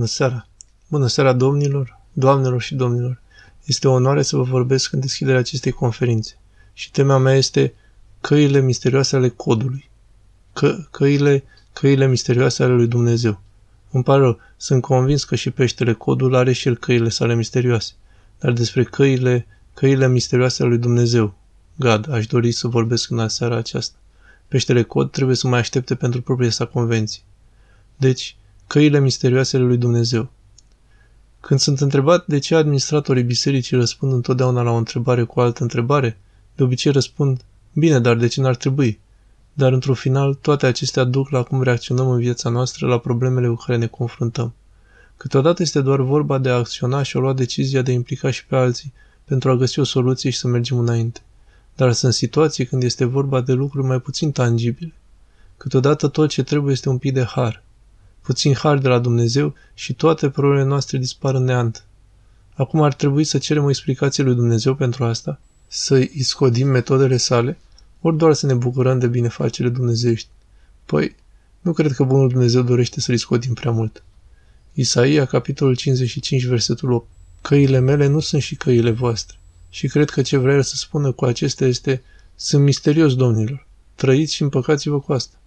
Bună seara! Bună seara, domnilor, doamnelor și domnilor! Este o onoare să vă vorbesc în deschiderea acestei conferințe. Și tema mea este căile misterioase ale codului. Că, căile, căile misterioase ale lui Dumnezeu. Îmi pare rău, sunt convins că și peștele codul are și el căile sale misterioase. Dar despre căile, căile misterioase ale lui Dumnezeu, Gad, aș dori să vorbesc în seara aceasta. Peștele cod trebuie să mai aștepte pentru propria sa convenție. Deci, căile misterioase ale lui Dumnezeu. Când sunt întrebat de ce administratorii bisericii răspund întotdeauna la o întrebare cu o altă întrebare, de obicei răspund, bine, dar de ce n-ar trebui? Dar într-un final, toate acestea duc la cum reacționăm în viața noastră la problemele cu care ne confruntăm. Câteodată este doar vorba de a acționa și a lua decizia de a implica și pe alții pentru a găsi o soluție și să mergem înainte. Dar sunt situații când este vorba de lucruri mai puțin tangibile. Câteodată tot ce trebuie este un pic de har. Puțin har de la Dumnezeu și toate problemele noastre dispar în neant. Acum ar trebui să cerem o explicație lui Dumnezeu pentru asta? Să-i iscodim metodele sale? Ori doar să ne bucurăm de binefacere dumnezeiești? Păi, nu cred că Bunul Dumnezeu dorește să-l iscodim prea mult. Isaia, capitolul 55, versetul 8. Căile mele nu sunt și căile voastre. Și cred că ce vrea el să spună cu acestea este, sunt misterios, domnilor. Trăiți și împăcați-vă cu asta.